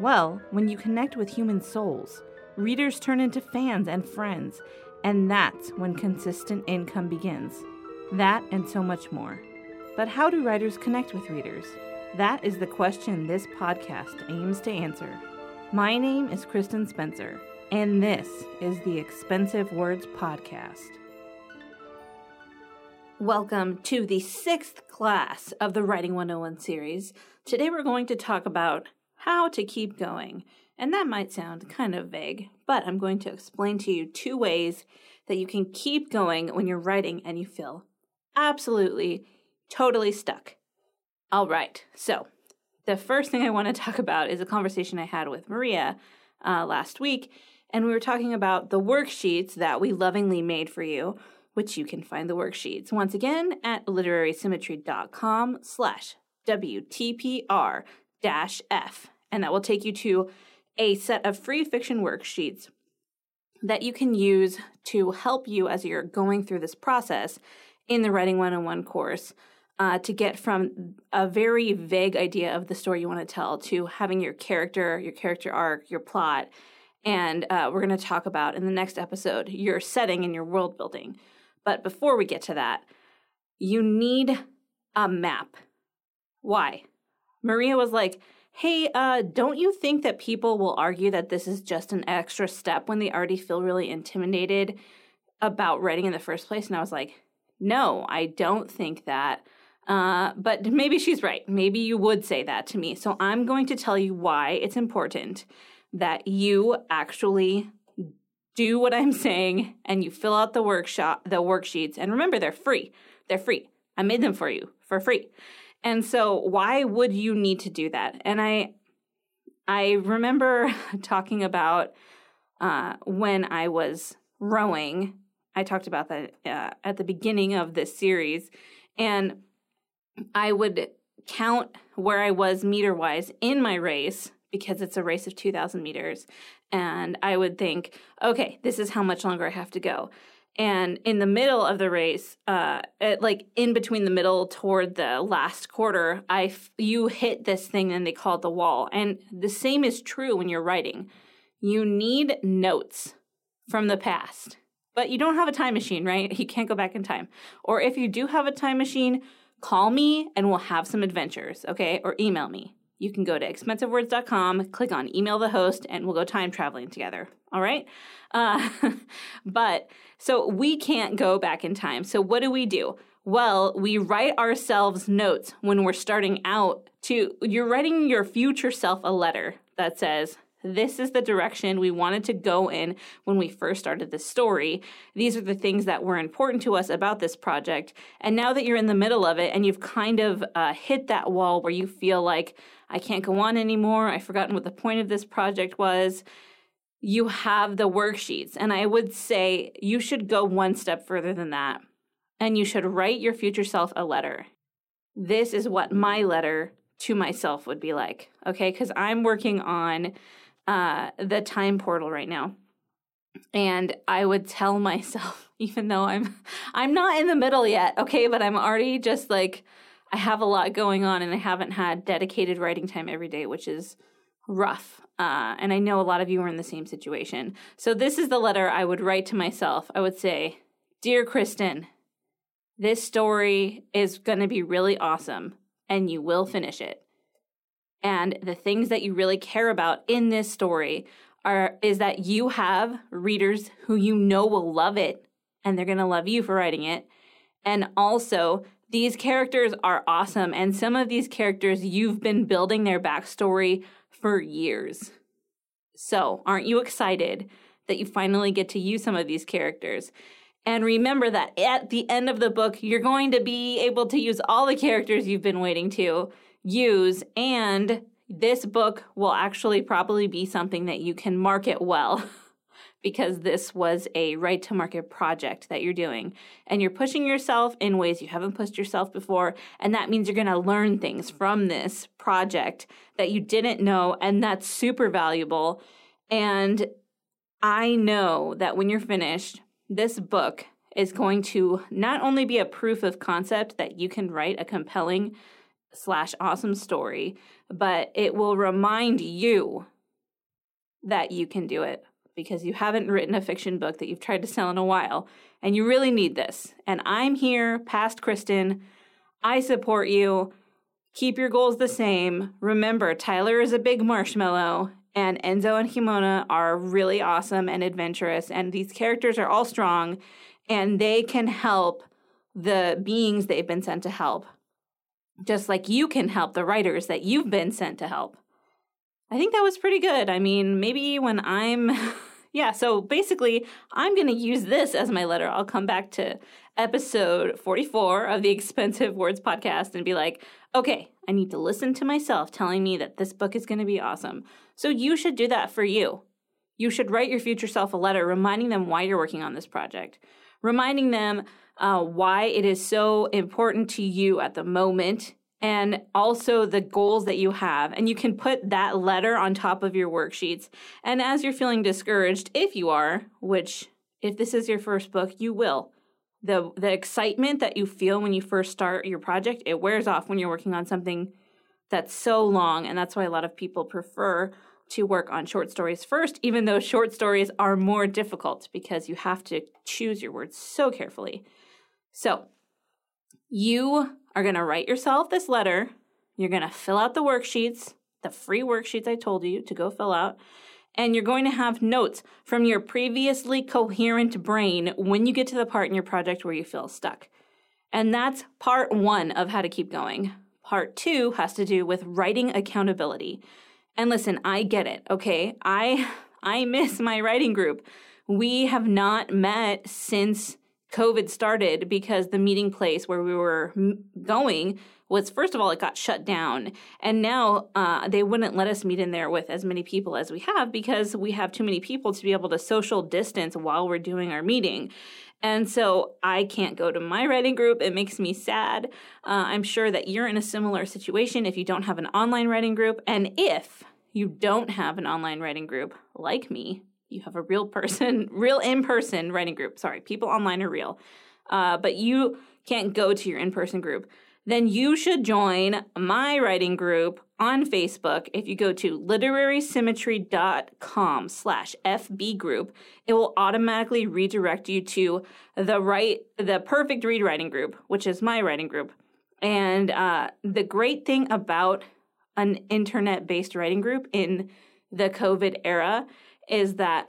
Well, when you connect with human souls, readers turn into fans and friends, and that's when consistent income begins. That and so much more. But how do writers connect with readers? That is the question this podcast aims to answer. My name is Kristen Spencer, and this is the Expensive Words Podcast. Welcome to the sixth class of the Writing 101 series. Today we're going to talk about how to keep going. And that might sound kind of vague, but I'm going to explain to you two ways that you can keep going when you're writing and you feel absolutely, totally stuck. All right, so the first thing I want to talk about is a conversation I had with Maria uh, last week, and we were talking about the worksheets that we lovingly made for you, which you can find the worksheets once again at literarysymmetry.com slash WTPR dash F and that will take you to a set of free fiction worksheets that you can use to help you as you're going through this process in the Writing 101 course uh, to get from a very vague idea of the story you want to tell to having your character, your character arc, your plot. And uh, we're going to talk about in the next episode your setting and your world building. But before we get to that, you need a map. Why? Maria was like, hey, uh, don't you think that people will argue that this is just an extra step when they already feel really intimidated about writing in the first place? And I was like, no, I don't think that. Uh, but maybe she's right. Maybe you would say that to me. So I'm going to tell you why it's important that you actually do what I'm saying and you fill out the workshop, the worksheets. And remember, they're free. They're free. I made them for you for free. And so why would you need to do that? And I I remember talking about uh, when I was rowing. I talked about that uh, at the beginning of this series, and I would count where I was meter wise in my race because it's a race of 2,000 meters. And I would think, okay, this is how much longer I have to go and in the middle of the race uh at, like in between the middle toward the last quarter i f- you hit this thing and they call it the wall. And the same is true when you're writing you need notes from the past. But you don't have a time machine right? You can't go back in time. Or if you do have a time machine call me and we'll have some adventures okay? Or email me you can go to expensivewords.com, click on email the host, and we'll go time traveling together. All right. Uh, but so we can't go back in time. So what do we do? Well, we write ourselves notes when we're starting out to, you're writing your future self a letter that says, this is the direction we wanted to go in when we first started this story. These are the things that were important to us about this project. And now that you're in the middle of it and you've kind of uh, hit that wall where you feel like, I can't go on anymore, I've forgotten what the point of this project was, you have the worksheets. And I would say you should go one step further than that. And you should write your future self a letter. This is what my letter to myself would be like, okay? Because I'm working on uh, the time portal right now. And I would tell myself, even though I'm I'm not in the middle yet, okay, but I'm already just like I have a lot going on and I haven't had dedicated writing time every day, which is rough. Uh, and I know a lot of you are in the same situation. So this is the letter I would write to myself. I would say, Dear Kristen, this story is going to be really awesome and you will finish it and the things that you really care about in this story are is that you have readers who you know will love it and they're going to love you for writing it. And also these characters are awesome and some of these characters you've been building their backstory for years. So aren't you excited that you finally get to use some of these characters and remember that at the end of the book you're going to be able to use all the characters you've been waiting to use and this book will actually probably be something that you can market well because this was a write to market project that you're doing. And you're pushing yourself in ways you haven't pushed yourself before. And that means you're going to learn things from this project that you didn't know. And that's super valuable. And I know that when you're finished, this book is going to not only be a proof of concept that you can write a compelling slash awesome story, but it will remind you that you can do it because you haven't written a fiction book that you've tried to sell in a while and you really need this. And I'm here, past Kristen. I support you. Keep your goals the same. Remember, Tyler is a big marshmallow and Enzo and Himona are really awesome and adventurous and these characters are all strong and they can help the beings they've been sent to help just like you can help the writers that you've been sent to help. I think that was pretty good. I mean, maybe when I'm, yeah, so basically, I'm going to use this as my letter. I'll come back to episode 44 of the Expensive Words podcast and be like, okay, I need to listen to myself telling me that this book is going to be awesome. So you should do that for you. You should write your future self a letter reminding them why you're working on this project, reminding them uh, why it is so important to you at the moment and also the goals that you have. And you can put that letter on top of your worksheets. And as you're feeling discouraged, if you are, which if this is your first book, you will. The, the excitement that you feel when you first start your project, it wears off when you're working on something that's so long. And that's why a lot of people prefer to work on short stories first, even though short stories are more difficult because you have to choose your words so carefully. So, you are going to write yourself this letter. You're going to fill out the worksheets, the free worksheets I told you to go fill out. And you're going to have notes from your previously coherent brain when you get to the part in your project where you feel stuck. And that's part one of how to keep going. Part two has to do with writing accountability. And listen, I get it, okay? I I miss my writing group. We have not met since COVID started because the meeting place where we were going was first of all it got shut down. And now uh, they wouldn't let us meet in there with as many people as we have because we have too many people to be able to social distance while we're doing our meeting. And so i can't go to my writing group. It makes me sad. Uh, i'm sure that you're in a similar situation if you don't have an online writing group. And if you don't have an online writing group like me you have a real person, real in person writing group. Sorry, people online are real, uh, but you can't go to your in person group. Then you should join my writing group on Facebook. If you go to literarysymmetry.com slash FB group, it will automatically redirect you to the right, the perfect read writing group, which is my writing group. And uh, the great thing about an internet based writing group in the COVID era is that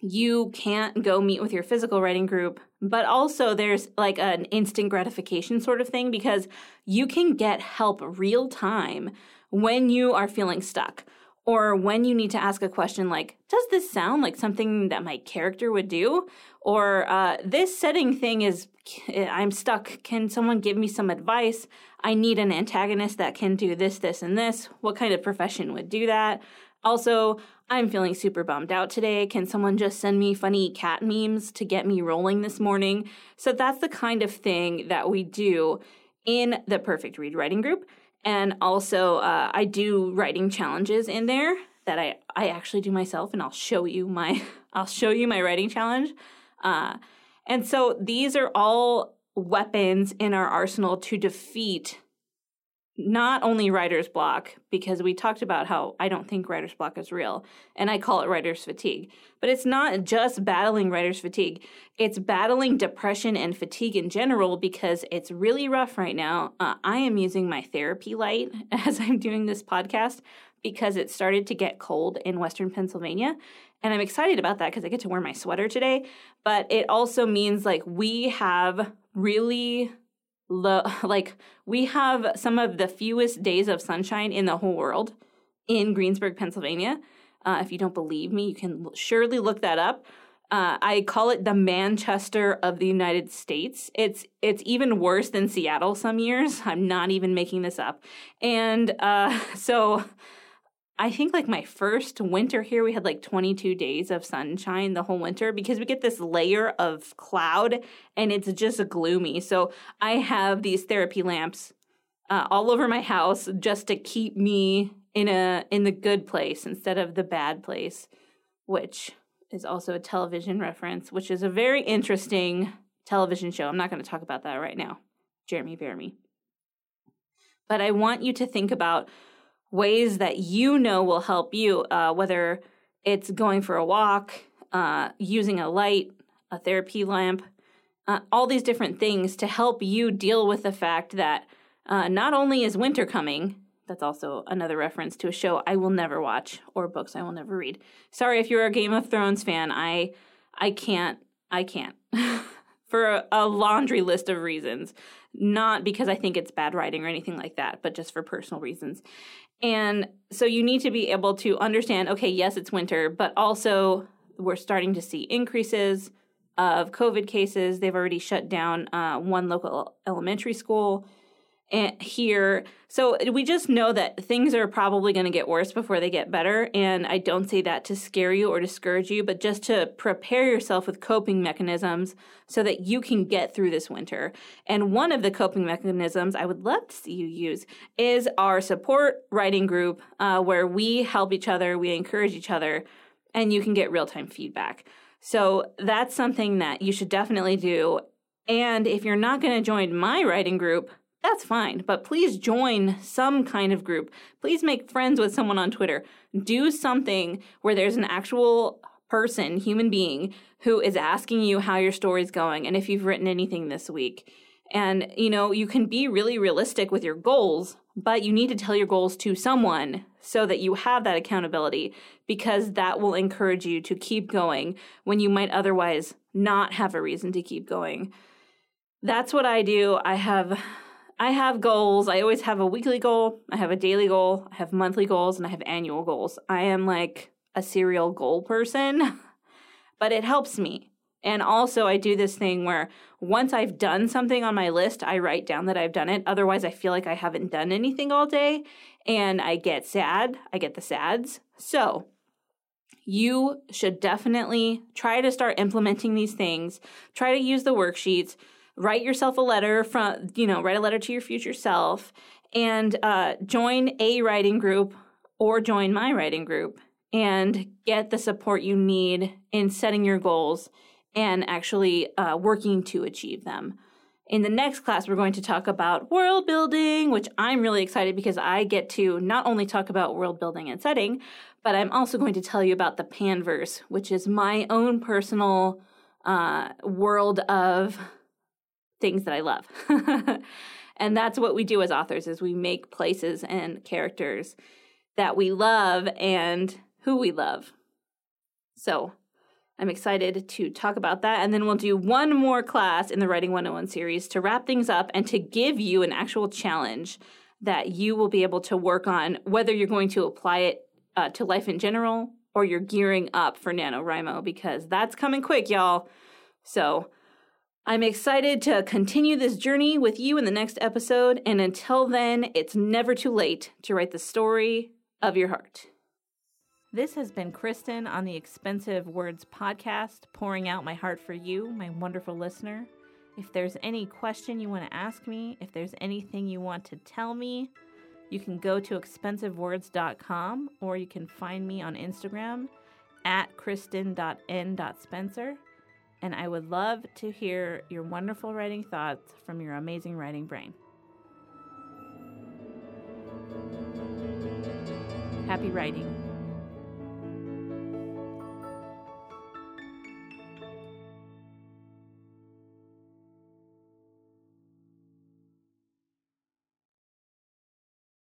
you can't go meet with your physical writing group, but also there's like an instant gratification sort of thing because you can get help real time when you are feeling stuck or when you need to ask a question like, does this sound like something that my character would do? Or uh, this setting thing is, I'm stuck. Can someone give me some advice? I need an antagonist that can do this, this, and this. What kind of profession would do that? Also, I'm feeling super bummed out today. Can someone just send me funny cat memes to get me rolling this morning? So that's the kind of thing that we do in the Perfect Read Writing Group. And also, uh, I do writing challenges in there that I, I actually do myself, and I'll show you my I'll show you my writing challenge. Uh, and so these are all weapons in our arsenal to defeat not only writer's block, because we talked about how I don't think writer's block is real, and I call it writer's fatigue. But it's not just battling writer's fatigue, it's battling depression and fatigue in general because it's really rough right now. Uh, I am using my therapy light as I'm doing this podcast because it started to get cold in Western Pennsylvania. And I'm excited about that because I get to wear my sweater today. But it also means like we have really like we have some of the fewest days of sunshine in the whole world in Greensburg, Pennsylvania. Uh, if you don't believe me, you can surely look that up. Uh, I call it the Manchester of the United States. It's it's even worse than Seattle some years. I'm not even making this up. And uh, so I think like my first winter here, we had like 22 days of sunshine the whole winter because we get this layer of cloud and it's just gloomy. So I have these therapy lamps uh, all over my house just to keep me in a in the good place instead of the bad place, which is also a television reference, which is a very interesting television show. I'm not going to talk about that right now. Jeremy Bearimy. But I want you to think about ways that you know will help you, uh, whether it's going for a walk, uh, using a light, a therapy lamp, uh, all these different things to help you deal with the fact that uh, not only is winter coming, that's also another reference to a show I will never watch or books I will never read. Sorry if you're a Game of Thrones fan, I I can't I can't. For a, a laundry list of reasons. Not because I think it's bad writing or anything like that, but just for personal reasons. And so you need to be able to understand okay, yes, it's winter, but also we're starting to see increases of COVID cases. They've already shut down uh, one local elementary school here. So we just know that things are probably going to get worse before they get better. And I don't say that to scare you or discourage you, but just to prepare yourself with coping mechanisms so that you can get through this winter. And one of the coping mechanisms I would love to see you use is our support writing group, uh, where we help each other, we encourage each other, and you can get real time feedback. So that's something that you should definitely do. And if you're not going to join my writing group, that's fine. But please join some kind of group. Please make friends with someone on Twitter. Do something where there's an actual person, human being, who is asking you how your story's going and if you've written anything this week. And, you know, you can be really realistic with your goals, but you need to tell your goals to someone so that you have that accountability because that will encourage you to keep going when you might otherwise not have a reason to keep going. That's what I do. I have I have goals. I always have a weekly goal, I have a daily goal, I have monthly goals, and I have annual goals. I am like a serial goal person, but it helps me. And also, I do this thing where once I've done something on my list, I write down that I've done it. Otherwise, I feel like I haven't done anything all day and I get sad. I get the sads. So, you should definitely try to start implementing these things. Try to use the worksheets write yourself a letter from, you know, write a letter to your future self and uh, join a writing group or join my writing group and get the support you need in setting your goals and actually uh, working to achieve them. In the next class, we're going to talk about world building, which I'm really excited because I get to not only talk about world building and setting, but I'm also going to tell you about the Panverse, which is my own personal uh, world of things that I love. and that's what we do as authors is we make places and characters that we love and who we love. So, I'm excited to talk about that. And then we'll do one more class in the Writing 101 series to wrap things up and to give you an actual challenge that you will be able to work on, whether you're going to apply it uh, to life in general or you're gearing up for NaNoWriMo because that's coming quick, y'all. So I'm excited to continue this journey with you in the next episode, and until then, it's never too late to write the story of your heart. This has been Kristen on the Expensive Words podcast, pouring out my heart for you, my wonderful listener. If there's any question you want to ask me, if there's anything you want to tell me, you can go to expensivewords.com or you can find me on Instagram at kristen.n.spencer and I would love to hear your wonderful writing thoughts from your amazing writing brain. Happy writing.